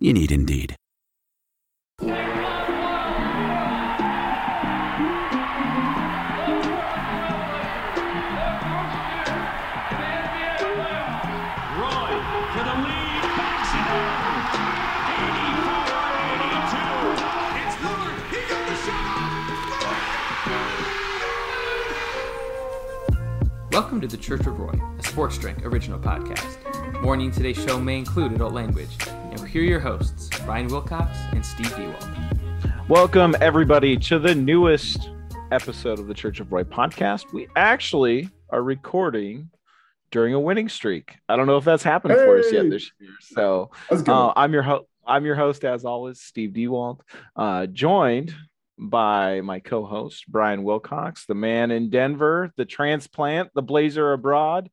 You need Indeed. Roy for the lead, backs it home. 84-82. It's Lillard. He got the shot. Welcome to the Church of Roy, a Sports Drink original podcast. Warning today's show may include adult language. Now, here are your hosts, Brian Wilcox and Steve Dewald. Welcome, everybody, to the newest episode of the Church of Roy podcast. We actually are recording during a winning streak. I don't know if that's happened for us yet this year. So uh, I'm your ho- I'm your host, as always, Steve Dewalt, uh, joined by my co-host Brian Wilcox, the man in Denver, the transplant, the Blazer abroad.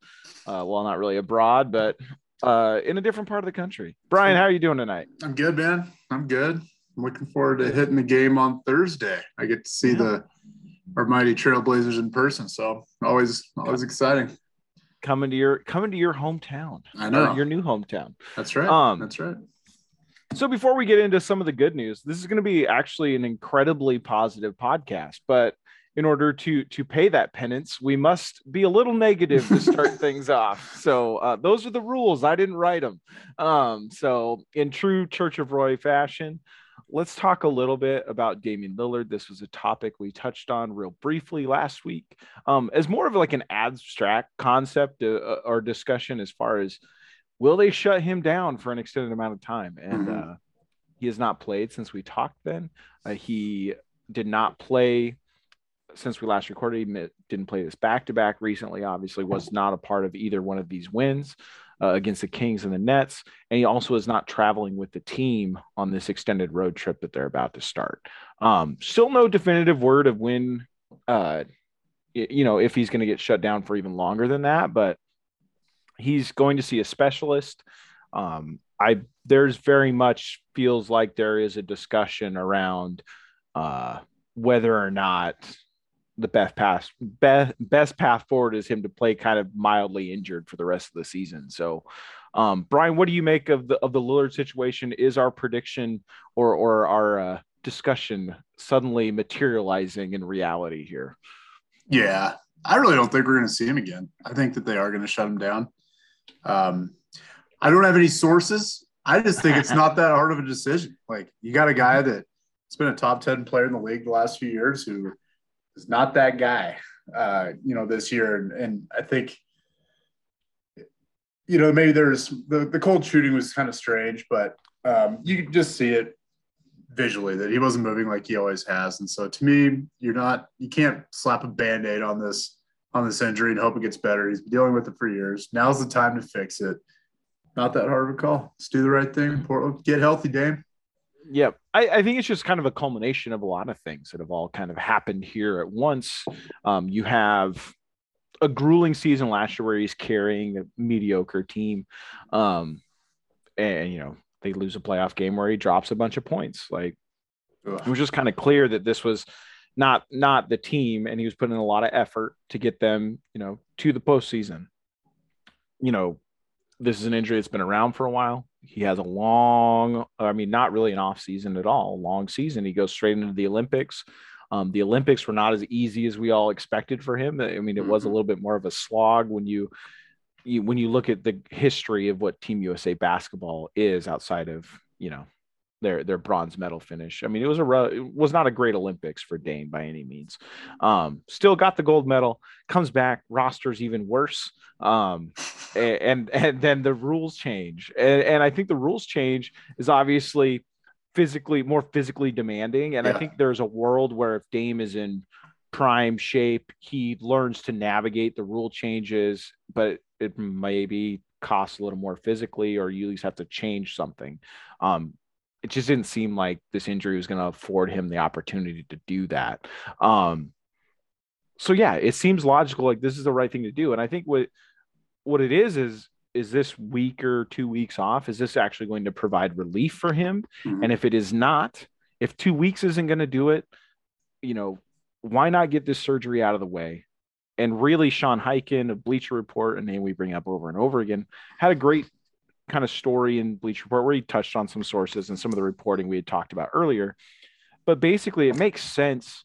Uh, well, not really abroad, but uh, in a different part of the country. Brian, how are you doing tonight? I'm good, man. I'm good. I'm looking forward to hitting the game on Thursday. I get to see Yeah. the our mighty Trailblazers in person, so always always exciting. Coming to your coming to your hometown. I know. your new hometown. That's right. Um, That's right. So before we get into some of the good news, this is going to be actually an incredibly positive podcast, but in order to to pay that penance, we must be a little negative to start things off. So uh, those are the rules. I didn't write them. Um, so in true Church of Roy fashion, let's talk a little bit about Damian Lillard. This was a topic we touched on real briefly last week, um, as more of like an abstract concept uh, or discussion as far as will they shut him down for an extended amount of time? And Mhm. uh, he has not played since we talked. Then uh, he did not play since we last recorded. He didn't play this back to back recently. Obviously, was not a part of either one of these wins uh, against the Kings and the Nets. And he also is not traveling with the team on this extended road trip that they're about to start. Um, still no definitive word of when, uh, you know, if he's going to get shut down for even longer than that, but he's going to see a specialist. Um, I there's very much feels like there is a discussion around uh, whether or not the best path best, best path forward is him to play kind of mildly injured for the rest of the season. So, um, Brian, what do you make of the of the Lillard situation? Is our prediction or or our uh, discussion suddenly materializing in reality here? Yeah, I really don't think we're going to see him again. I think that they are going to shut him down. Um, I don't have any sources. I just think it's not that hard of a decision. Like you got a guy that's been a top ten player in the league the last few years who is not that guy. Uh, you know, this year, and, and I think. You know, maybe there's the, the cold shooting was kind of strange, but um, you could just see it visually that he wasn't moving like he always has. And so to me, you're not you can't slap a band-aid on this on this injury and hope it gets better. He's been dealing with it for years. Now's the time to fix it. Not that hard of a call. Let's do the right thing. Portland, get healthy, Dame. Yeah, I, I think it's just kind of a culmination of a lot of things that have all kind of happened here at once. Um, you have a grueling season last year where he's carrying a mediocre team, um, and you know they lose a playoff game where he drops a bunch of points. Like it was just kind of clear that this was not not the team, and he was putting in a lot of effort to get them, you know, to the postseason. You know, this is an injury that's been around for a while. He has a long, I mean, not really an off season at all, long season. He goes straight into the Olympics. Um, the Olympics were not as easy as we all expected for him. I mean, it was a mm-hmm. little bit more of a slog when you, you when you look at the history of what Team USA basketball is outside of you know their their bronze medal finish. I mean, it was a it was not a great Olympics for Dame by any means. Um, still got the gold medal. Comes back, roster's even worse. Um, and and then the rules change, and, and I think the rules change is obviously physically more physically demanding. And yeah. I think there's a world where if Dame is in prime shape, he learns to navigate the rule changes, but it maybe costs a little more physically, or you at least have to change something. Um, it just didn't seem like this injury was going to afford him the opportunity to do that. Um, so yeah, it seems logical. Like this is the right thing to do. And I think what what it is is is this week or two weeks off? Is this actually going to provide relief for him? Mm-hmm. And if it is not, if two weeks isn't going to do it, you know, why not get this surgery out of the way? And really, Sean Highkin of Bleacher Report, a name we bring up over and over again, had a great kind of story in Bleach Report where he touched on some sources and some of the reporting we had talked about earlier. But basically, it makes sense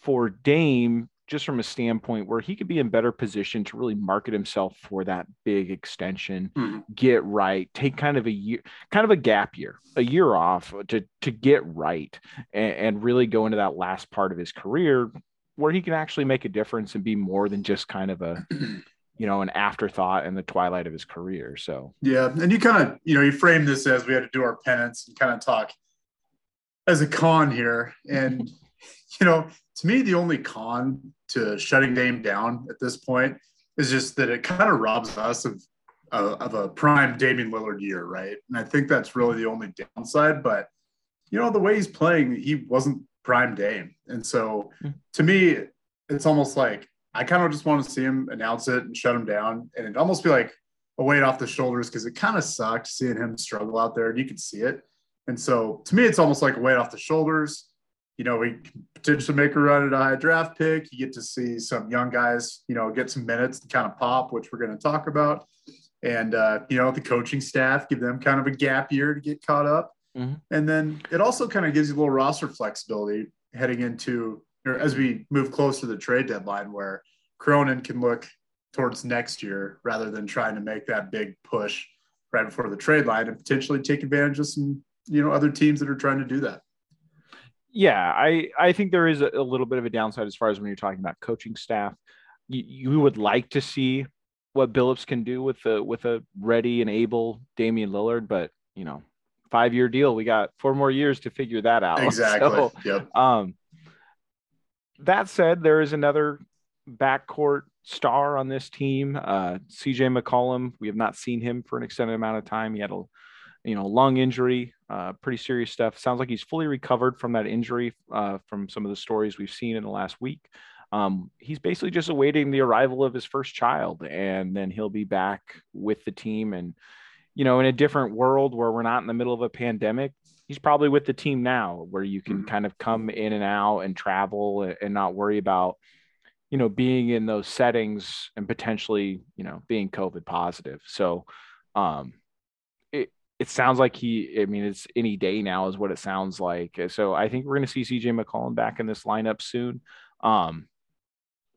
for Dame just from a standpoint where he could be in better position to really market himself for that big extension, mm-hmm. get right, take kind of a year, kind of a gap year, a year off to to get right, and, and really go into that last part of his career where he can actually make a difference and be more than just kind of a you know, an afterthought in the twilight of his career. So yeah, and you kind of you know you frame this as we had to do our penance and kind of talk as a con here, and you know, to me the only con to shutting Dame down at this point is just that it kind of robs us of uh, of a prime Damian Lillard year, right? And I think that's really the only downside. But you know, the way he's playing, he wasn't prime Dame, and so hmm. to me, it's almost like I kind of just want to see him announce it and shut him down, and it almost be like a weight off the shoulders because it kind of sucked seeing him struggle out there, and you could see it. And so to me, it's almost like a weight off the shoulders. You know, we potentially make a run at a high draft pick. You get to see some young guys, you know, get some minutes to kind of pop, which we're going to talk about. And, uh, you know, the coaching staff, give them kind of a gap year to get caught up. Mm-hmm. And then it also kind of gives you a little roster flexibility heading into or as we move close to the trade deadline, where Cronin can look towards next year rather than trying to make that big push right before the trade line and potentially take advantage of some you know other teams that are trying to do that. Yeah, I I think there is a, a little bit of a downside as far as when you're talking about coaching staff. You, you would like to see what Billups can do with a with a ready and able Damian Lillard, but you know, five year deal. We got four more years to figure that out. Exactly. So, yep. Um, that said, there is another backcourt star on this team, uh, CJ McCollum. We have not seen him for an extended amount of time. He had a you know lung injury, uh, pretty serious stuff. Sounds like he's fully recovered from that injury uh, from some of the stories we've seen in the last week. Um, he's basically just awaiting the arrival of his first child, and then he'll be back with the team. And you know, in a different world where we're not in the middle of a pandemic, he's probably with the team now where you can mm-hmm. kind of come in and out and travel and not worry about you know being in those settings and potentially you know being covid positive. So um it it sounds like he i mean it's any day now is what it sounds like. So i think we're going to see cj mccollum back in this lineup soon. Um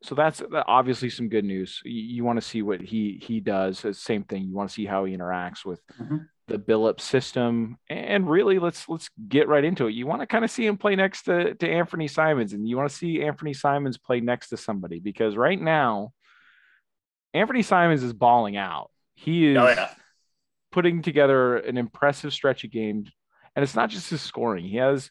so that's obviously some good news. You, you want to see what he he does. Same thing. You want to see how he interacts with mm-hmm the Billups system, and really let's let's get right into it. You want to kind of see him play next to to Anfernee Simons, and you want to see Anfernee Simons play next to somebody because right now, Anfernee Simons is balling out. He oh, is oh, yeah. putting together an impressive stretch of games, and it's not just his scoring. He has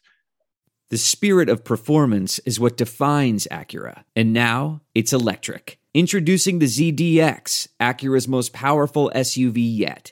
the spirit of performance is what defines Acura, and now it's electric. Introducing the ZDX, Acura's most powerful SUV yet.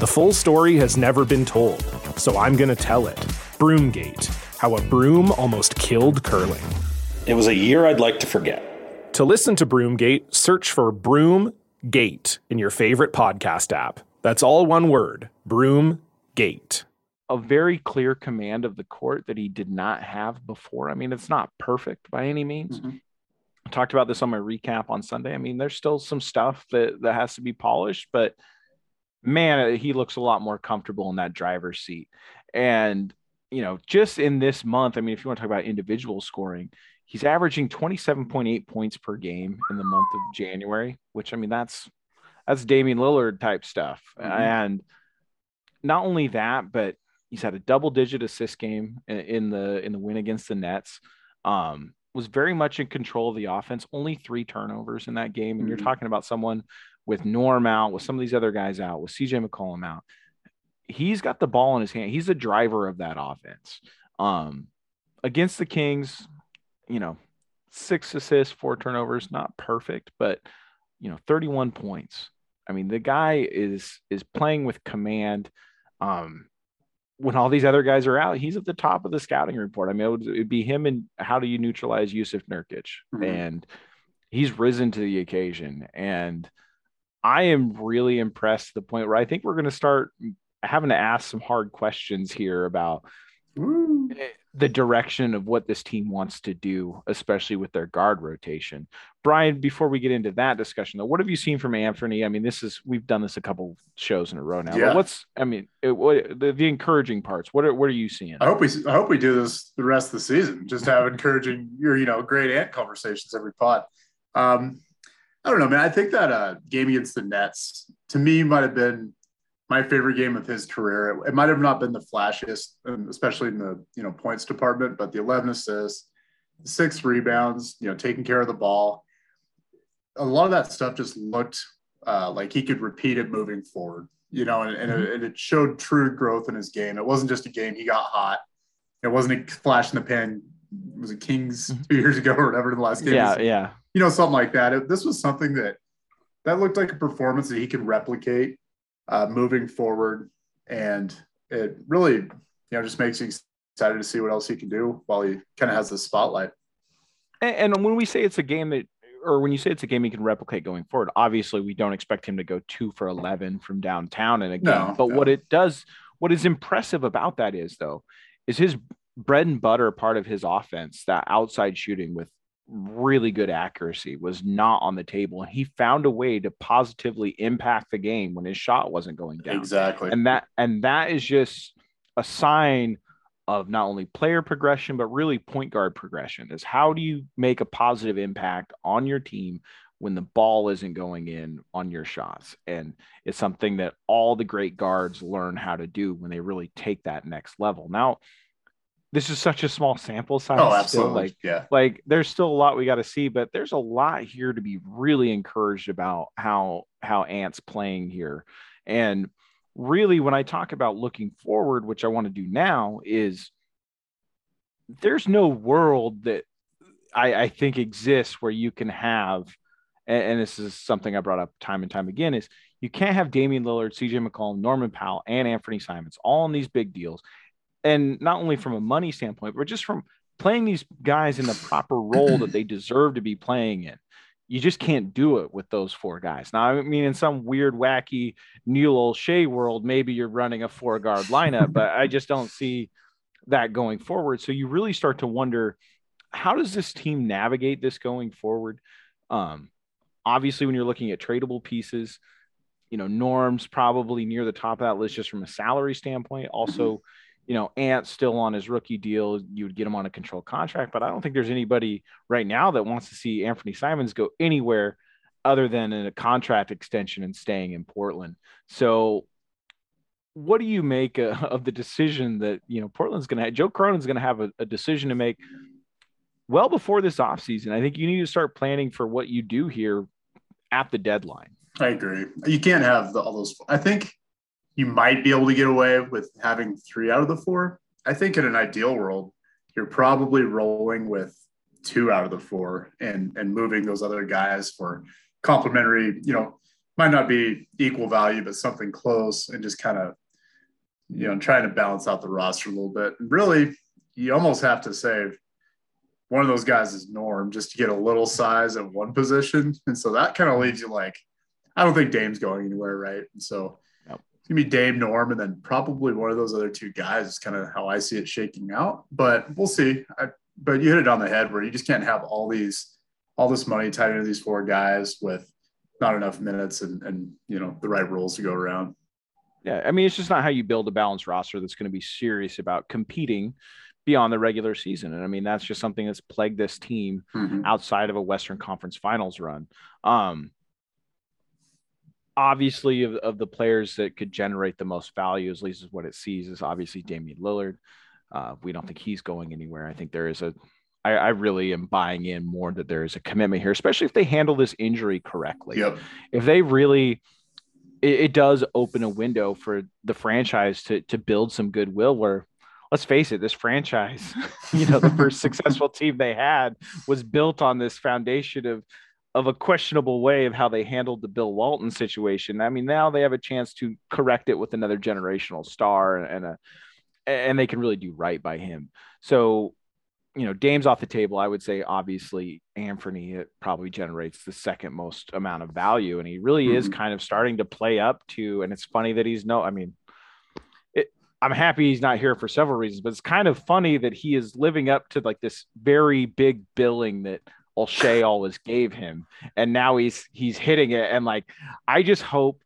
The full story has never been told, so I'm going to tell it. Broomgate How a Broom Almost Killed Curling. It was a year I'd like to forget. To listen to Broomgate, search for Broomgate in your favorite podcast app. That's all one word Broomgate. A very clear command of the court that he did not have before. I mean, it's not perfect by any means. Mhm. I talked about this on my recap on Sunday. I mean, there's still some stuff that that has to be polished, but man, he looks a lot more comfortable in that driver's seat. And you know, just in this month, I mean, if you want to talk about individual scoring, he's averaging 27.8 points per game in the month of January, which I mean, that's that's Damian Lillard type stuff. Mhm. And not only that, but he's had a double digit assist game in, the in the win against the Nets. Um, was very much in control of the offense. Only three turnovers in that game, and you're Mhm. talking about someone with Norm out, with some of these other guys out, with CJ McCollum out. He's got the ball in his hand. He's the driver of that offense. Um, against the Kings, you know, six assists, four turnovers, not perfect, but you know, 31 points. I mean, the guy is is playing with command. Um, when all these other guys are out, he's at the top of the scouting report. I mean, it would it'd be him and how do you neutralize Jusuf Nurkic? Mhm. And he's risen to the occasion. And I am really impressed to the point where I think we're going to start having to ask some hard questions here about Woo. the direction of what this team wants to do, especially with their guard rotation. Brian, before we get into that discussion, though, what have you seen from Anfernee? I mean, this is we've done this a couple shows in a row now. but Yeah. what's I mean, it, what the, the encouraging parts? What are what are you seeing? I hope we I hope we do this the rest of the season. Just have encouraging your you know great ant conversations every pod. Um, I don't know, man. I think that uh, game against the Nets to me might have been my favorite game of his career. It, it might have not been the flashiest, um, especially in the you know points department, but the 11 assists, six rebounds, you know, taking care of the ball. A lot of that stuff just looked uh, like he could repeat it moving forward, you know, and, and, it, and it showed true growth in his game. It wasn't just a game he got hot. It wasn't a flash in the pan. Was it Kings two years ago or whatever in the last game? yeah, yeah. you know, something like that. It, this was something that that looked like a performance that he could replicate uh, moving forward, and it really, you know, just makes you excited to see what else he can do while he kind of has the spotlight. And, and when we say it's a game that, or when you say it's a game he can replicate going forward, obviously we don't expect him to go two for 11 from downtown in a game. No, but no. what it does, what is impressive about that is, though, is his bread and butter part of his offense, that outside shooting with really good accuracy, was not on the table. And he found a way to positively impact the game when his shot wasn't going down Exactly. and that and that is just a sign of not only player progression but really point guard progression is how do you make a positive impact on your team when the ball isn't going in on your shots and it's something that all the great guards learn how to do when they really take that next level now this is such a small sample size oh, still, absolutely. like yeah. like there's still a lot we got to see but there's a lot here to be really encouraged about how how ants playing here and really when i talk about looking forward which i want to do now is there's no world that i i think exists where you can have and, and this is something i brought up time and time again is you can't have Damian Lillard, CJ McCollum, Norman Powell, and Anfernee Simons all in these big deals. And not only from a money standpoint, but just from playing these guys in the proper role that they deserve to be playing in. You just can't do it with those four guys. Now, I mean, in some weird, wacky Neil Olshey world, maybe you're running a four guard lineup, but I just don't see that going forward. So you really start to wonder how does this team navigate this going forward? Um, obviously, when you're looking at tradable pieces, you know, Norm's probably near the top of that list just from a salary standpoint. Also, you know, Ant still on his rookie deal, you would get him on a control contract. But I don't think there's anybody right now that wants to see Anfernee Simons go anywhere other than in a contract extension and staying in Portland. So, what do you make uh, of the decision that you know Portland's going to have? Joe Cronin's going to have a, a decision to make well before this offseason. I think you need to start planning for what you do here at the deadline. I agree. You can't have the, all those. I think you might be able to get away with having three out of the four. I think in an ideal world, you're probably rolling with two out of the four and and moving those other guys for complementary, you know, might not be equal value, but something close and just kind of, you know, trying to balance out the roster a little bit. And really, you almost have to say one of those guys is Norm just to get a little size at one position. And so that kind of leaves you like, I don't think Dame's going anywhere, right? And so gonna be Dame Norm, and then probably one of those other two guys is kind of how I see it shaking out. But we'll see. I, but you hit it on the head where you just can't have all these all this money tied into these four guys with not enough minutes and and you know the right roles to go around. Yeah, I mean it's just not how you build a balanced roster that's going to be serious about competing beyond the regular season. And I mean that's just something that's plagued this team mm-hmm. outside of a Western Conference Finals run. Um, obviously of, of the players that could generate the most value, at least is what it sees, is obviously Damian Lillard. Uh, we don't think he's going anywhere. I think there is a, I, I really am buying in more that there is a commitment here, especially if they handle this injury correctly. Yep. If they really, it, it does open a window for the franchise to to build some goodwill. Where, let's face it, this franchise, you know, the first successful team they had was built on this foundation of of a questionable way of how they handled the Bill Walton situation. I mean, now they have a chance to correct it with another generational star and, a and they can really do right by him. So, you know, Dame's off the table. I would say obviously Anfernee it probably generates the second most amount of value, and he really mm-hmm. is kind of starting to play up to. And it's funny that he's no, I mean, it, I'm happy he's not here for several reasons, but it's kind of funny that he is living up to like this very big billing that Olshey always gave him, and now he's he's hitting it. And like, I just hope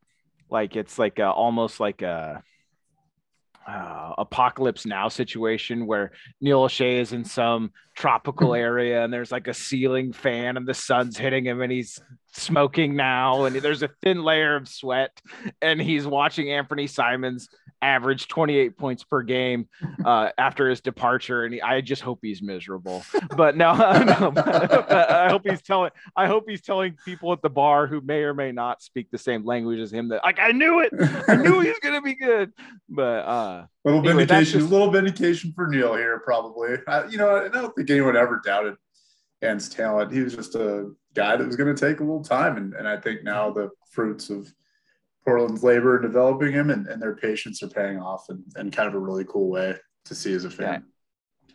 like it's like a, almost like a uh, apocalypse now situation where Neil Olshey is in some tropical area and there's like a ceiling fan and the sun's hitting him and he's smoking now and there's a thin layer of sweat and he's watching Anfernee Simons average 28 points per game uh, after his departure and he, I just hope he's miserable. But no, no I hope he's telling I hope he's telling people at the bar who may or may not speak the same language as him that like I knew it! I knew he was gonna be good! But uh little anyway, vindication just... little vindication for Neil here probably. I, you know I don't think anyone ever doubted Ant's talent. He was just a guy that was going to take a little time. And, and I think now the fruits of Portland's labor in developing him and, and their patience are paying off in, in kind of a really cool way to see as a fan. Yeah.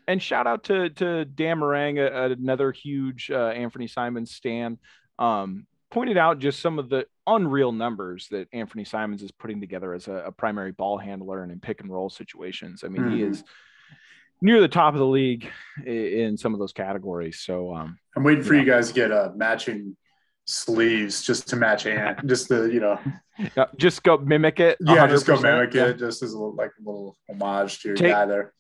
And shout out to to Dan Marang, another huge uh, Anfernee Simons stan. Um, pointed out just some of the unreal numbers that Anfernee Simons is putting together as a, a primary ball handler and in pick and roll situations. I mean, mm-hmm. he is near the top of the league in some of those categories. So um, I'm waiting for you, you guys to get uh, matching sleeves just to match Ant, just the you know, just go mimic it. Yeah, just go mimic it, just as a, like a little homage to your Take, guy there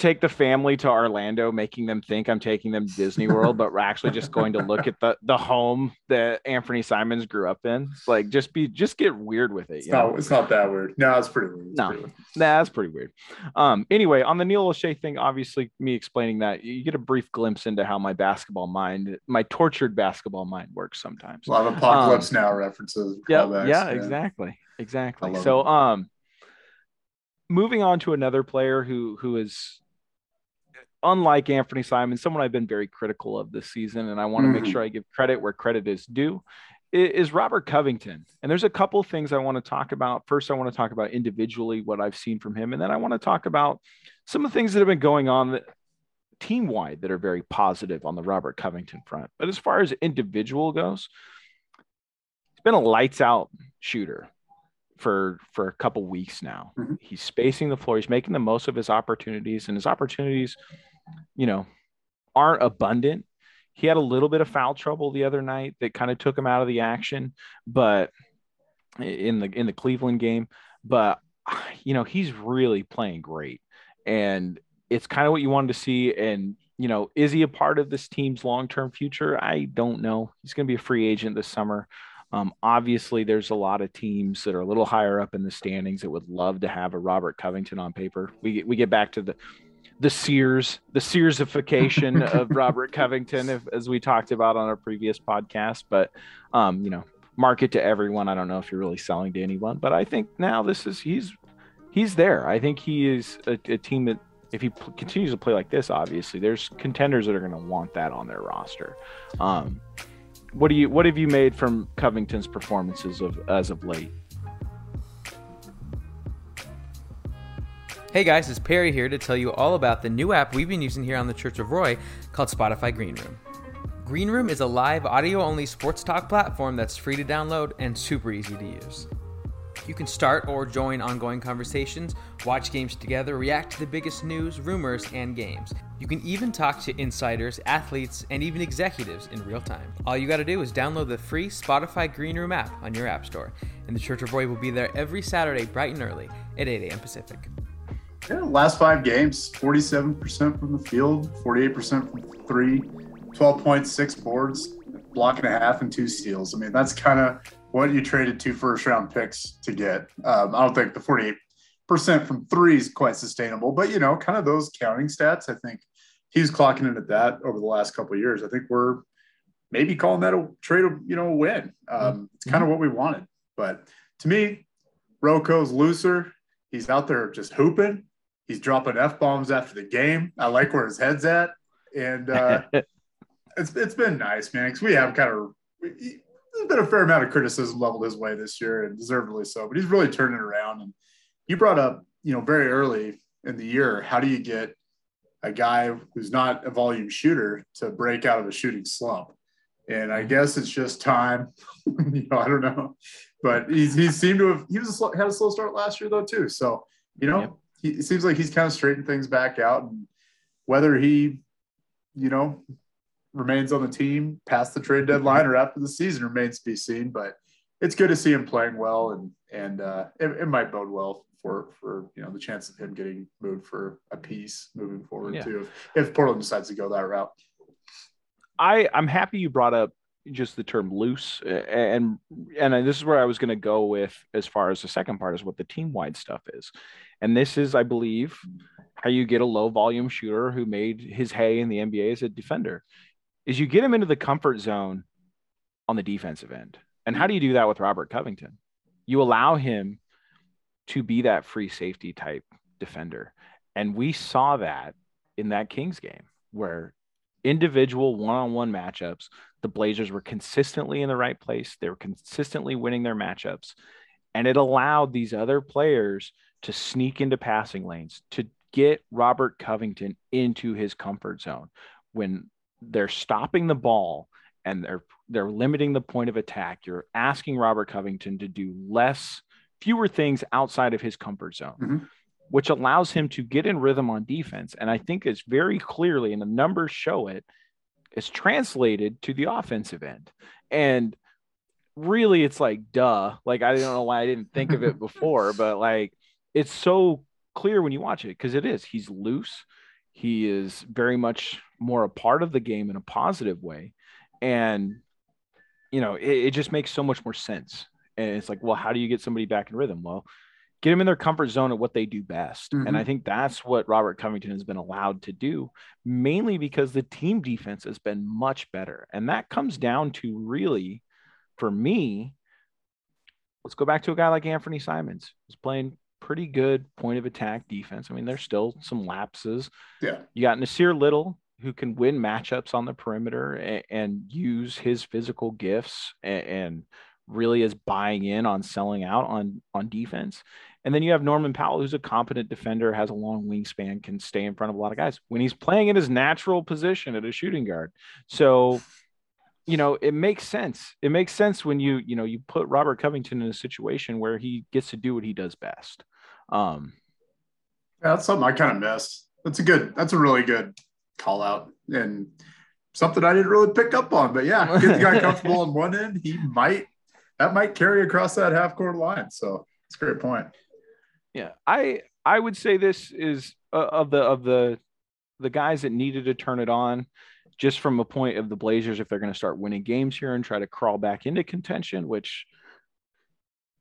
take the family to Orlando, making them think I'm taking them to Disney World, but we're actually just going to look at the the home that Anfernee Simons grew up in. Like, just be just get weird with it. It's not, it's not that weird. No, it's pretty weird. It's no, pretty weird. Nah, that's pretty weird. Um, anyway, on the Neil Olshey thing, obviously me explaining that you get a brief glimpse into how my basketball mind, my tortured basketball mind works sometimes. A lot of apocalypse um, now references. Yeah, yeah, yeah, exactly, exactly. So, it. um, moving on to another player who who is unlike Anfernee Simon, someone I've been very critical of this season, and I want to mm-hmm. make sure I give credit where credit is due, is Robert Covington. And there's a couple things I want to talk about. First, I want to talk about individually what I've seen from him, and then I want to talk about some of the things that have been going on team wide that are very positive on the Robert Covington front. But as far as individual goes, he's been a lights out shooter for for a couple weeks now. Mm-hmm. He's spacing the floor. He's making the most of his opportunities, and his opportunities you know, aren't abundant. He had a little bit of foul trouble the other night that kind of took him out of the action, but in the in the Cleveland game, but you know, he's really playing great. and it's kind of what you wanted to see. And you know, is he a part of this team's long term future? I don't know. He's going to be a free agent this summer. Um, obviously, there's a lot of teams that are a little higher up in the standings that would love to have a Robert Covington on paper. We we get back to the the Sears, the Searsification of Robert Covington, if, as we talked about on our previous podcast. But um, you know, market to everyone. I don't know if you're really selling to anyone, but I think now this is he's he's there. I think he is a, a team that if he p- continues to play like this, obviously there's contenders that are going to want that on their roster. Um, what do you what have you made from Covington's performances of as of late? Hey guys, it's Perry here to tell you all about the new app we've been using here on the Church of Roy called Spotify Green Room. Green Room is a live audio only sports talk platform that's free to download and super easy to use. You can start or join ongoing conversations, watch games together, react to the biggest news, rumors, and games. You can even talk to insiders, athletes, and even executives in real time. All you got to do is download the free Spotify Green Room app on your App Store, and the Church of Roy will be there every Saturday bright and early at 8 a.m. Pacific. Yeah, last five games 47% from the field, 48% from three, 12.6 boards, block and a half, and two steals. I mean, that's kind of what you traded two first round picks to get. Um, I don't think the 48% from three is quite sustainable, but you know, kind of those counting stats, I think he's clocking in at that over the last couple of years. I think we're maybe calling that a trade, you know, a win. Um, it's kind of what we wanted. But to me, RoCo's looser. He's out there just hooping. He's dropping f bombs after the game. I like where his head's at, and uh, it's it's been nice, man. Because we have kind of there's been a fair amount of criticism leveled his way this year, and deservedly so. But he's really turning it around. And you brought up, you know, very early in the year, how do you get a guy who's not a volume shooter to break out of a shooting slump? And I guess it's just time. you know, I don't know, but he's he seemed to have he was a slow, had a slow start last year though too. So you know, yep. He it seems like he's kind of straightened things back out. And whether he, you know, remains on the team past the trade deadline or after the season remains to be seen. But it's good to see him playing well, and and uh, it, it, might bode well for for you know the chance of him getting moved for a piece moving forward yeah. too, if, if Portland decides to go that route. I I'm happy you brought up just the term loose and and this is where I was going to go with as far as the second part is what the team wide stuff is. And this is I believe how you get a low volume shooter who made his hay in the NBA as a defender is you get him into the comfort zone on the defensive end. And how do you do that with Robert Covington? You allow him to be that free safety type defender. And we saw that in that Kings game where individual one-on-one matchups, the Blazers were consistently in the right place. They were consistently winning their matchups. And it allowed these other players to sneak into passing lanes, to get Robert Covington into his comfort zone. When they're stopping the ball and they're they're limiting the point of attack. You're asking Robert Covington to do less, fewer things outside of his comfort zone, mm-hmm. Which allows him to get in rhythm on defense. And I think it's very clearly, and the numbers show it, it's translated to the offensive end. And really, it's like duh. Like I don't know why I didn't think of it before, but like it's so clear when you watch it because it is. He's loose. He is very much more a part of the game in a positive way. And, you know, it, it just makes so much more sense. And it's like, well, how do you get somebody back in rhythm? Well, get them in their comfort zone at what they do best. Mm-hmm. And I think that's what Robert Covington has been allowed to do, mainly because the team defense has been much better. And that comes down to really, for me, let's go back to a guy like Anfernee Simons, who's playing pretty good point of attack defense. I mean, there's still some lapses. Yeah. You got Nassir Little, who can win matchups on the perimeter and, and use his physical gifts and, and, really is buying in on selling out on on defense. And then you have Norman Powell, who's a competent defender, has a long wingspan, can stay in front of a lot of guys when he's playing in his natural position at a shooting guard. So, you know, it makes sense. It makes sense when you, you know, you put Robert Covington in a situation where he gets to do what he does best. Um, yeah, that's something I kind of missed. That's a good, that's a really good call out and something I didn't really pick up on. But yeah, get the guy comfortable on one end, he might that might carry across that half court line. So it's a great point. Yeah, I I would say this is uh, of the of the the guys that needed to turn it on just from a point of the Blazers if they're going to start winning games here and try to crawl back into contention, which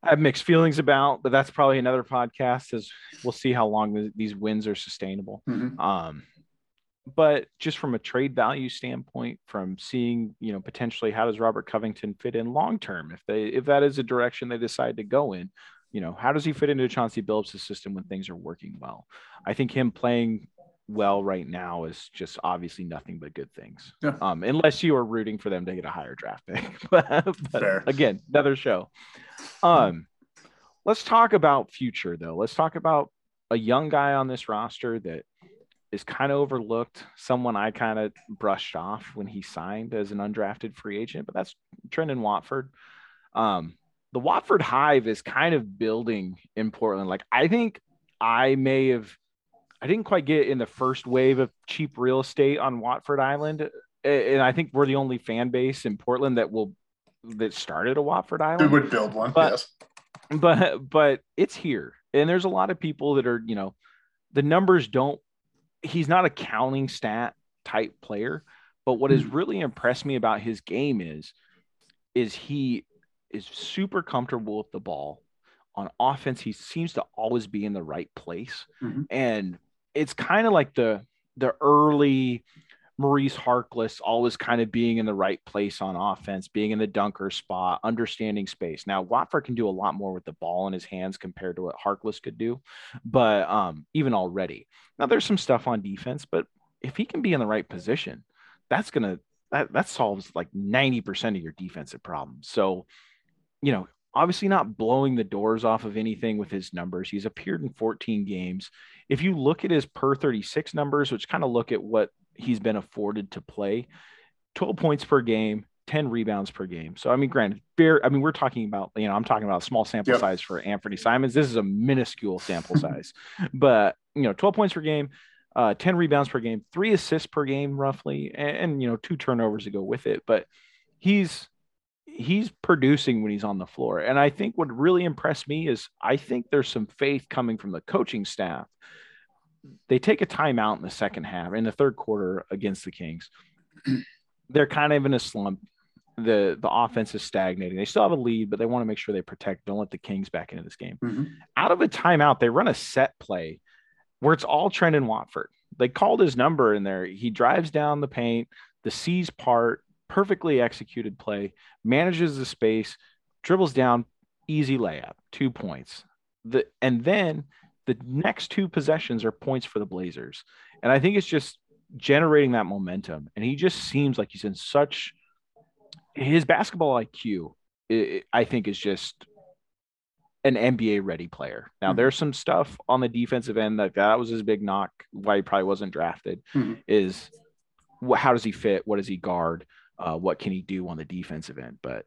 I have mixed feelings about, but that's probably another podcast as we'll see how long these wins are sustainable. Mhm. Um, but just from a trade value standpoint, from seeing, you know, potentially how does Robert Covington fit in long term if they if that is a direction they decide to go in, you know, how does he fit into Chauncey Billups' system when things are working well? I think him playing well right now is just obviously nothing but good things. Yeah. Um, unless you are rooting for them to get a higher draft pick. but, again, another show. Um, let's talk about future though. Let's talk about a young guy on this roster that is kind of overlooked, someone I kind of brushed off when he signed as an undrafted free agent, but that's Trendon Watford. Um, the Watford Hive is kind of building in Portland. Like I think I may have I didn't quite get in the first wave of cheap real estate on Watford Island. And I think we're the only fan base in Portland that will that started a Watford Island. Island would build one? But- yes. but but it's here and there's a lot of people that are you know the numbers don't he's not a counting stat type player but what has really impressed me about his game is is he is super comfortable with the ball. On offense he seems to always be in the right place. Mhm. and it's kind of like the the early Maurice Harkless always kind of being in the right place on offense, being in the dunker spot, understanding space. Now Watford can do a lot more with the ball in his hands compared to what Harkless could do, but um, even already now there's some stuff on defense, but if he can be in the right position, that's gonna that that solves like ninety percent of your defensive problems. So, you know, obviously not blowing the doors off of anything with his numbers. He's appeared in 14 games. If you look at his per 36 numbers, which kind of look at what he's been afforded to play. 12 points per game 10 rebounds per game. So i mean granted i mean we're talking about you know i'm talking about a small sample Yep. size for anfernee simons. This is a minuscule sample size. But you know 12 points per game uh 10 rebounds per game three assists per game roughly and, and you know two turnovers to go with it. But he's he's producing when he's on the floor. And i think what really impressed me is i think there's some faith coming from the coaching staff they take a timeout in the second half in the third quarter against the Kings. They're kind of in a slump. The the offense is stagnating. They still have a lead, but they want to make sure they protect, don't let the Kings back into this game. Mhm. Out of a timeout, they run a set play where it's all Trendon Watford. They called his number in there. He drives down the paint, the seas part, perfectly executed play, manages the space, dribbles down, easy layup, two points. The and then the next two possessions are points for the Blazers. And I think it's just generating that momentum. And he just seems like he's in such his basketball IQ, i- I think, is just an NBA ready player. Now, Mhm. there's some stuff on the defensive end that that was his big knock, why he probably wasn't drafted, Mhm. is how does he fit? What does he guard? Uh, what can he do on the defensive end? But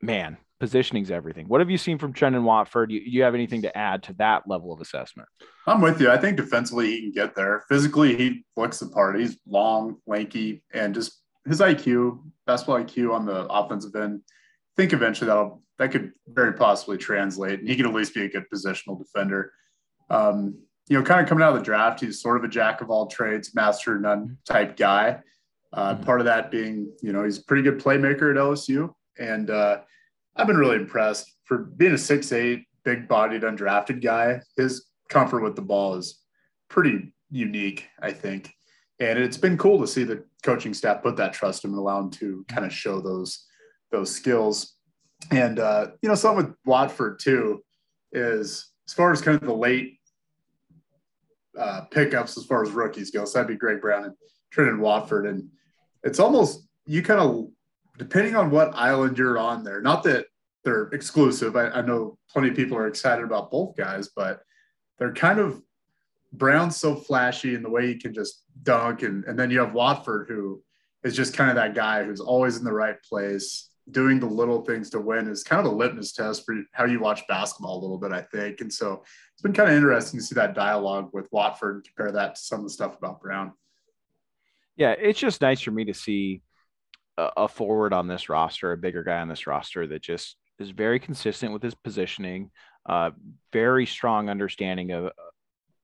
man, positioning's everything. What have you seen from Trendon Watford? You, you have anything to add to that level of assessment? I'm with you. I think defensively he can get there. Physically, he looks the part. He's long, lanky, and just his IQ, basketball IQ on the offensive end. I think eventually that'll that could very possibly translate, and he could at least be a good positional defender. Um, you know, kind of coming out of the draft, he's sort of a jack of all trades, master none type guy. Uh, Mhm. Part of that being, you know, he's a pretty good playmaker at LSU, and uh, I've been really impressed for being a six eight, big bodied, undrafted guy. His comfort with the ball is pretty unique, I think. And it's been cool to see the coaching staff put that trust in and allow him to kind of show those those skills. And uh, you know, something with Watford too is as far as kind of the late uh, pickups as far as rookies go. So that'd be Greg Brown and Trendon Watford. And it's almost you kind of depending on what island you're on there. Not that they're exclusive. I, I know plenty of people are excited about both guys, but they're kind of Brown's so flashy in the way he can just dunk, and, and then you have Watford who is just kind of that guy who's always in the right place, doing the little things to win is kind of a litmus test for how you watch basketball a little bit, I think. And so it's been kind of interesting to see that dialogue with Watford and compare that to some of the stuff about Brown. Yeah, it's just nice for me to see a, forward on this roster, a bigger guy on this roster that just is very consistent with his positioning, uh, very strong understanding of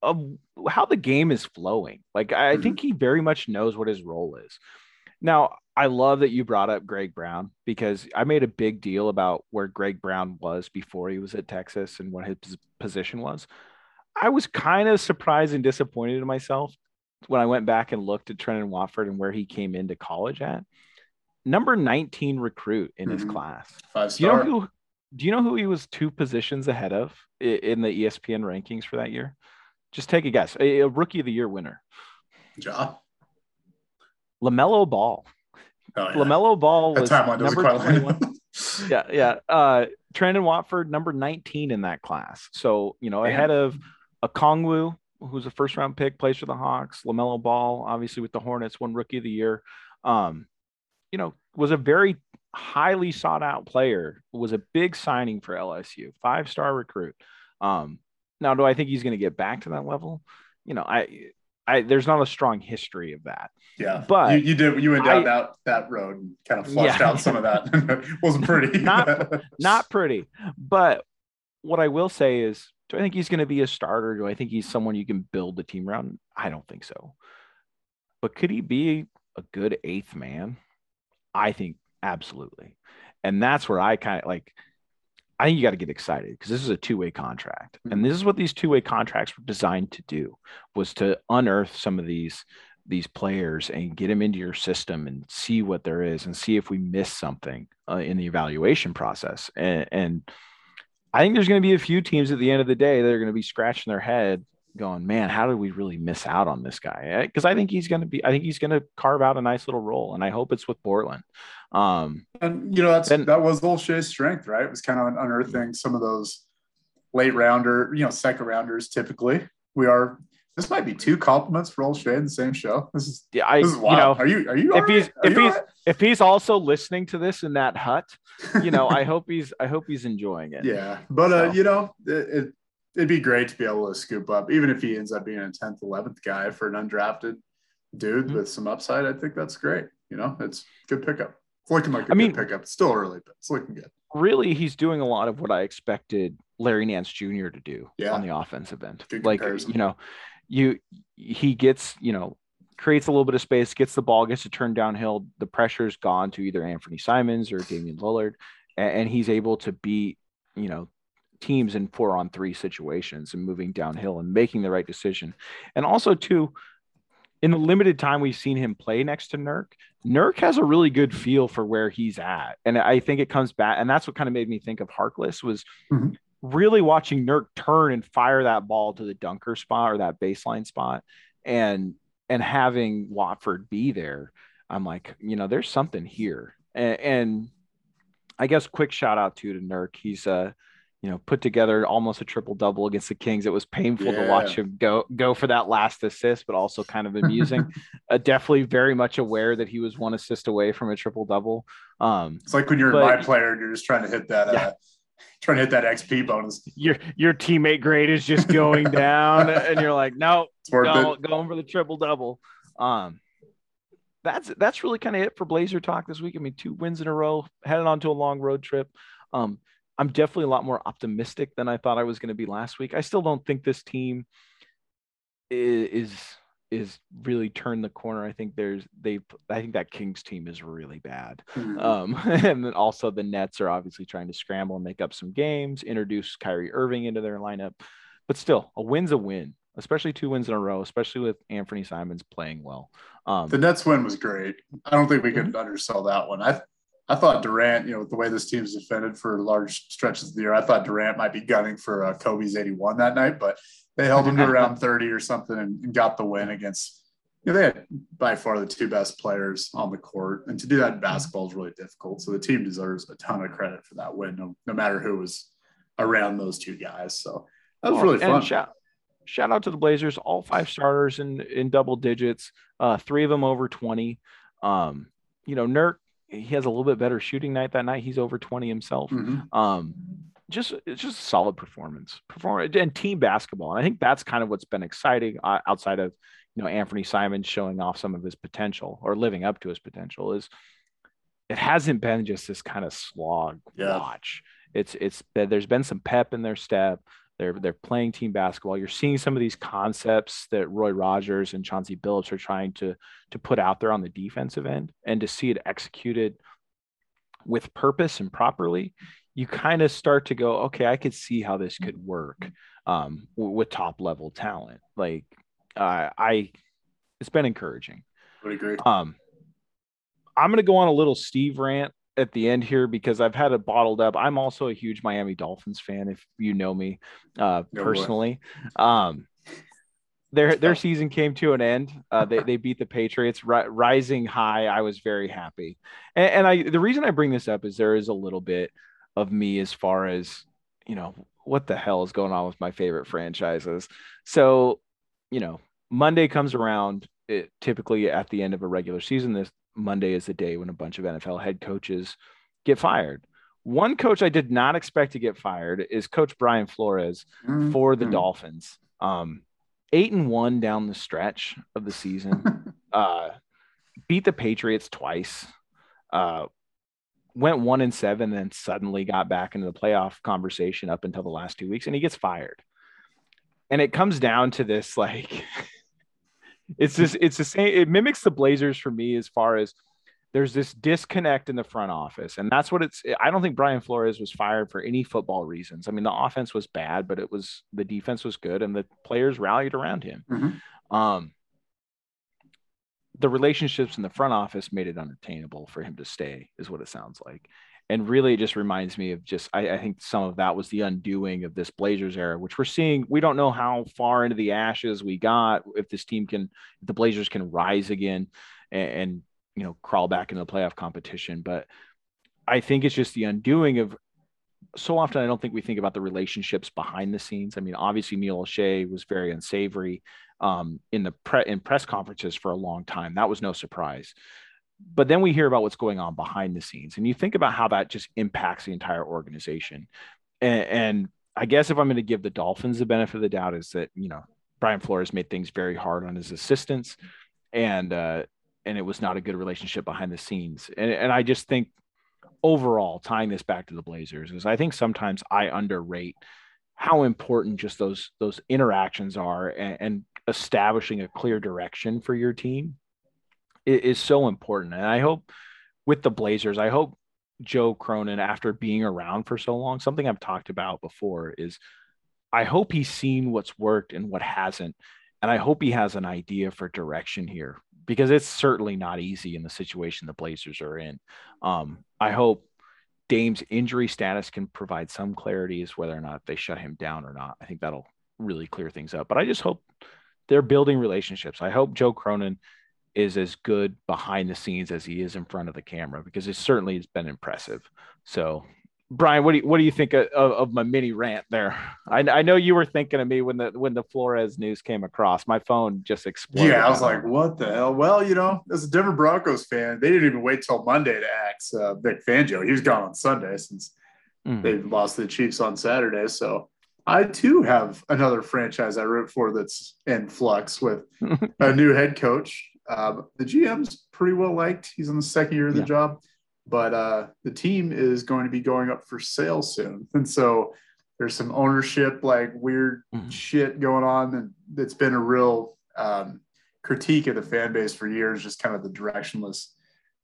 of how the game is flowing. Like I mm-hmm. think he very much knows what his role is. Now, I love that you brought up Greg Brown because I made a big deal about where Greg Brown was before he was at Texas and what his position was. I was kind of surprised and disappointed in myself when I went back and looked at Trendon Watford and where he came into college at. Number 19 recruit in mm-hmm. his class. Five star. Do you know who do you know who he was two positions ahead of in the ESPN rankings for that year? Just take a guess. A, a rookie of the year winner. Ja. LaMelo Ball. Oh, yeah. LaMelo Ball was number 21. yeah, yeah. Uh Trendon Watford, number 19 in that class. So, you know, Damn. ahead of Okongwu, who's a first round pick, plays for the Hawks. LaMelo Ball, obviously with the Hornets, won rookie of the year. Um, you know, was a very highly sought out player, was a big signing for LSU, five star recruit. Um, now, do I think he's going to get back to that level? You know, I, I, there's not a strong history of that. Yeah, but you, you did you went down I, that that road and kind of flushed yeah. out some of that. wasn't pretty. not not pretty. But what I will say is, do I think he's going to be a starter? Do I think he's someone you can build the team around? I don't think so. But could he be a good eighth man? I think absolutely. And that's where I kind of like I think you got to get excited because this is a two-way contract. And this is what these two-way contracts were designed to do was to unearth some of these these players and get them into your system and see what there is and see if we miss something uh, in the evaluation process. And, and I think there's going to be a few teams at the end of the day that are going to be scratching their head going, man, how did we really miss out on this guy? Because I think he's going to be, I think he's going to carve out a nice little role, and I hope it's with Portland. Um, and you know, that's that was Olshey's strength, right? It was kind of unearthing some of those late rounder, you know, second rounders. Typically, we are. This might be two compliments for Olshey in the same show. This is yeah. I this is wild. you know, are you are you if he's if he's right? if he's also listening to this in that hut, you know, I hope he's I hope he's enjoying it. Yeah, but uh, you know, it, it it'd be great to be able to scoop up, even if he ends up being a 10th, 11th guy for an undrafted dude mm-hmm. with some upside. I think that's great. You know, it's good pickup. It's looking like a I mean, pickup. It's still early, but it's looking good. Really, he's doing a lot of what I expected Larry Nance Jr. to do yeah. on the offensive end. Good like, comparison. you know, you he gets, you know, creates a little bit of space, gets the ball, gets to turn downhill. The pressure's gone to either Anfernee Simons or Damian Lillard, and, and he's able to beat, you know, teams in four on three situations and moving downhill and making the right decision. And also, too, in the limited time we've seen him play next to Nurk, Nurk has a really good feel for where he's at. And I think it comes back. And that's what kind of made me think of Harkless was mm-hmm. really watching Nurk turn and fire that ball to the dunker spot or that baseline spot and and having Watford be there. I'm like, you know, there's something here. And, and I guess quick shout out to to Nurk. He's uh you know, put together almost a triple double against the Kings. It was painful yeah. to watch him go go for that last assist, but also kind of amusing. uh, definitely very much aware that he was one assist away from a triple double. Um, it's like when you're but, my player and you're just trying to hit that. Yeah. Uh, trying to hit that XP bonus. Your your teammate grade is just going down, and you're like, no, go, going for the triple double. Um, that's that's really kind of it for Blazer talk this week. I mean, two wins in a row, headed on to a long road trip. Um, I'm definitely a lot more optimistic than I thought I was going to be last week. I still don't think this team is is really turned the corner. I think there's they I think that Kings team is really bad. Mm-hmm. Um, and then also the Nets are obviously trying to scramble and make up some games, introduce Kyrie Irving into their lineup. But still, a win's a win, especially two wins in a row, especially with Anfernee Simons playing well. Um, the Nets win was great. I don't think we could mm-hmm. undersell that one. I I thought Durant, you know, with the way this team's defended for large stretches of the year, I thought Durant might be gunning for uh, Kobe's 81 that night, but they held him to around 30 or something and, got the win against, you know, they had by far the two best players on the court. And to do that in basketball is really difficult. So the team deserves a ton of credit for that win, no, no matter who was around those two guys. So that was really fun. Shout, shout out to the Blazers, all five starters in, in double digits, uh, three of them over 20. Um, you know, Nurk he has a little bit better shooting night that night. He's over 20 himself. Mm-hmm. Um, just it's just a solid performance, perform and team basketball. And I think that's kind of what's been exciting uh, outside of you know Anfernee Simons showing off some of his potential or living up to his potential is it hasn't been just this kind of slog yeah. watch. It's it's been, there's been some pep in their step. They're they're playing team basketball. You're seeing some of these concepts that Roy Rogers and Chauncey Billups are trying to to put out there on the defensive end, and to see it executed with purpose and properly, you kind of start to go, okay, I could see how this could work um, w- with top level talent. Like uh, I, it's been encouraging. Would agree. Um, I'm going to go on a little Steve rant at the end here because I've had it bottled up. I'm also a huge Miami Dolphins fan, if you know me uh, No personally. Um, their their season came to an end. Uh, they they beat the Patriots, ri- rising high. I was very happy, and, and I the reason I bring this up is there is a little bit of me as far as you know what the hell is going on with my favorite franchises. So, you know, Monday comes around. It, typically at the end of a regular season, this Monday is the day when a bunch of NFL head coaches get fired. One coach I did not expect to get fired is Coach Brian Flores Mm-hmm. for the Dolphins. Um, eight and one down the stretch of the season. uh, beat the Patriots twice. Uh, went one and seven, then suddenly got back into the playoff conversation up until the last two weeks, and he gets fired. And it comes down to this like it's this it's the same it mimics the Blazers for me as far as there's this disconnect in the front office. And that's what it's i don't think brian flores was fired for any football reasons. I mean the offense was bad but it was the defense was good and the players rallied around him. Mhm. um the relationships in the front office made it unattainable for him to stay is what it sounds like and really it just reminds me of just I, I think some of that was the undoing of this blazers era which we're seeing. We don't know how far into the ashes we got if this team can if the blazers can rise again and, and you know crawl back into the playoff competition. But i think it's just the undoing of so often i don't think we think about the relationships behind the scenes. I mean obviously neil olshey was very unsavory um, in the pre- in press conferences for a long time. That was no surprise but then we hear about what's going on behind the scenes and you think about how that just impacts the entire organization. And, and i guess if i'm going to give the dolphins the benefit of the doubt is that you know brian flores made things very hard on his assistants and uh and it was not a good relationship behind the scenes. And, and i just think overall tying this back to the blazers is i think sometimes i underrate how important just those those interactions are and, and establishing a clear direction for your team i- is so important. And I hope with the Blazers, I hope Joe Cronin, after being around for so long, something I've talked about before is I hope he's seen what's worked and what hasn't. And I hope he has an idea for direction here because it's certainly not easy in the situation the Blazers are in. Um, I hope Dame's injury status can provide some clarity as whether or not they shut him down or not. I think that'll really clear things up. But I just hope they're building relationships. I hope Joe Cronin is as good behind the scenes as he is in front of the camera because it certainly has been impressive. So, Brian, what do you, what do you think of, of my mini rant there? I, I know you were thinking of me when the when the Flores news came across. My phone just exploded. Yeah, I was like, what the hell? Well, you know, as a Denver Broncos fan, they didn't even wait till Monday to axe uh, Vic Fangio. He was gone on Sunday since Mhm. they lost the Chiefs on Saturday. So I too have another franchise I root for that's in flux with a new head coach. Um, the GM's pretty well liked. He's in the second year of the Yeah. job, but uh, the team is going to be going up for sale soon. And so there's some ownership, like weird Mhm. shit going on. And it's been a real um, critique of the fan base for years, just kind of the directionless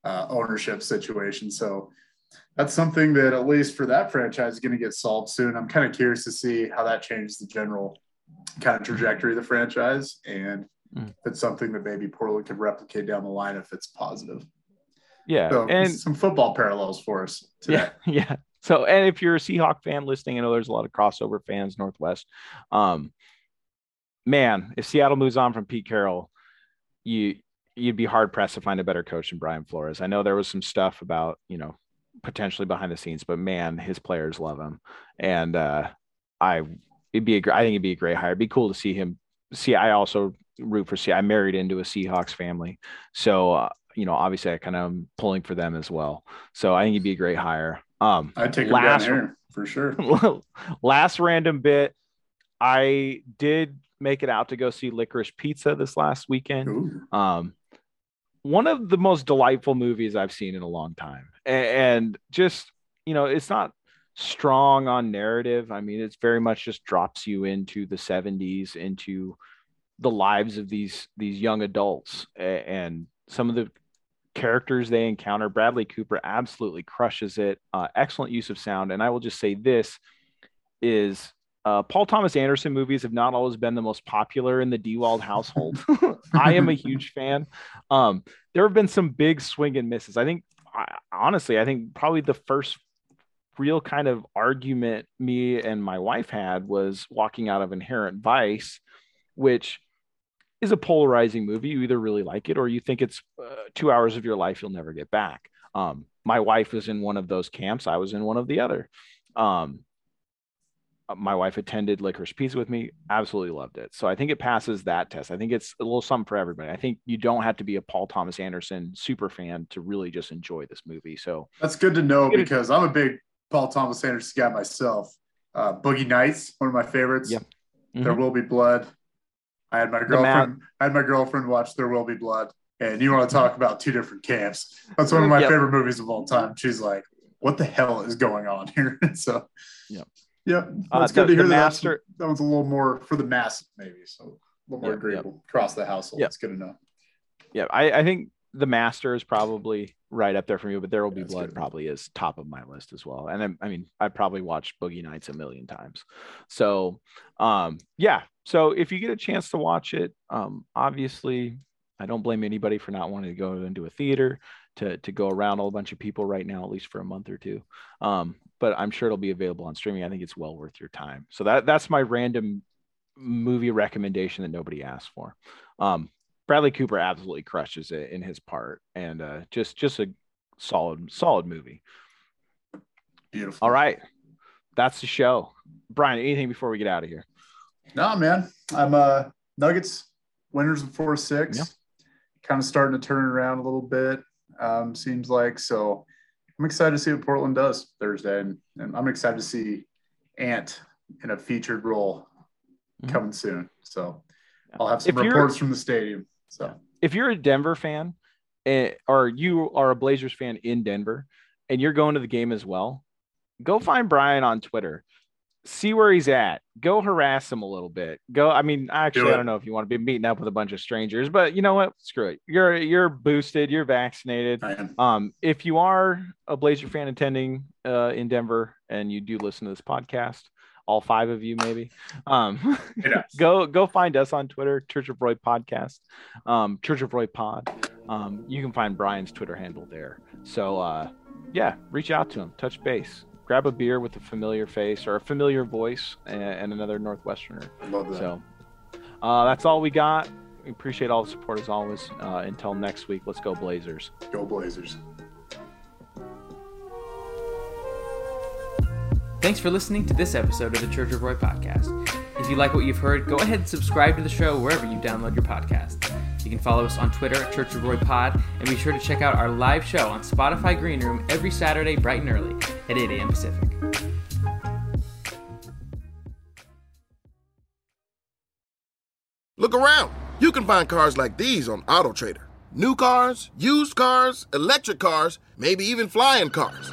uh, ownership situation. So that's something that, at least for that franchise, is going to get solved soon. I'm kind of curious to see how that changes the general kind of trajectory of the franchise and Mm. it's something that maybe Portland could replicate down the line if it's positive. yeah, So and some football parallels for us today. Yeah, yeah. So, and if you're a Seahawk fan listening, I know there's a lot of crossover fans Northwest. Um, man, if Seattle moves on from Pete Carroll, you you'd be hard pressed to find a better coach than Brian Flores. I know there was some stuff about you know potentially behind the scenes, but man, his players love him, and uh, I it'd be a, I think it'd be a great hire. It'd be cool to see him. See, I also root for See. I married into a Seahawks family, so uh, you know obviously I kind of am pulling for them as well. So I think he'd be a great hire. Um, I'd take him last down here for sure. last random bit, I did make it out to go see Licorice Pizza this last weekend. Um, one of the most delightful movies I've seen in a long time, and, just you know, it's not strong on narrative. I mean, it's very much just drops you into the 70s, into the lives of these these young adults and some of the characters they encounter. Bradley Cooper absolutely crushes it. Uh, excellent use of sound. And I will just say this is uh, Paul Thomas Anderson movies have not always been the most popular in the Dewald household. I am a huge fan. Um, there have been some big swing and misses. I think, I, honestly, I think probably the first real kind of argument me and my wife had was walking out of Inherent Vice, which is a polarizing movie. You either really like it or you think it's uh, two hours of your life you'll never get back. Um, my wife was in one of those camps. I was in one of the other. Um, uh, my wife attended Licorice Pizza with me. Absolutely loved it. So I think it passes that test. I think it's a little something for everybody. I think you don't have to be a Paul Thomas Anderson super fan to really just enjoy this movie. So that's good to know because I'm a big Paul Thomas Anderson guy myself. Uh, Boogie Nights, one of my favorites. Yeah. Mm-hmm. There Will Be Blood. I had my girlfriend. I had my girlfriend watch There Will Be Blood, and you want to talk about two different camps? That's one of my yep. favorite movies of all time. She's like, "What the hell is going on here?" so, yeah, yeah, uh, that's uh, good the, to hear. That master, that one's a little more for the mass, maybe, so a little more agreeable yep. across the household. Yep. It's good to know. Yeah, I, I think the master is probably right up there for me, but there will be blood good. probably is top of my list as well. And then, I mean, I probably watched Boogie Nights a million times. So, um, yeah. So if you get a chance to watch it, um, obviously, I don't blame anybody for not wanting to go into a theater to to go around a bunch of people right now, at least for a month or two. Um, but I'm sure it'll be available on streaming. I think it's well worth your time. So that that's my random movie recommendation that nobody asked for. Um, Bradley Cooper absolutely crushes it in his part, and uh, just just a solid solid movie. Beautiful. All right, that's the show. Brian, anything before we get out of here? No, man. I'm uh Nuggets winners of four six. Yeah. Kind of starting to turn around a little bit. Um, seems like so. I'm excited to see what Portland does Thursday, and, and I'm excited to see Ant in a featured role mm-hmm. coming soon. So I'll have some if reports from the stadium. So if you're a Denver fan, eh, or you are a Blazers fan in Denver, and you're going to the game as well, go find Brian on Twitter. See where he's at. Go harass him a little bit. Go. I mean, actually, Do I don't know if you want to be meeting up with a bunch of strangers, but you know what? Screw it. You're you're boosted. You're vaccinated. Um, if you are a Blazer fan attending uh, in Denver and you do listen to this podcast, all five of you maybe. Um go go find us on twitter church of roy podcast. Um church of roy pod. Um you can find brian's twitter handle there. So uh yeah reach out to him. Touch base. Grab a beer with a familiar face or a familiar voice and, and another northwesterner. Love that. so uh that's all we got. We appreciate all the support as always. Uh until next week let's go blazers. Go blazers Thanks for listening to this episode of the Church of Roy podcast. If you like what you've heard, go ahead and subscribe to the show wherever you download your podcast. You can follow us on Twitter at Church of Roy Pod, and be sure to check out our live show on Spotify Green Room every Saturday bright and early at 8 a.m. Pacific. Look around. You can find cars like these on AutoTrader. New cars, used cars, electric cars, maybe even flying cars.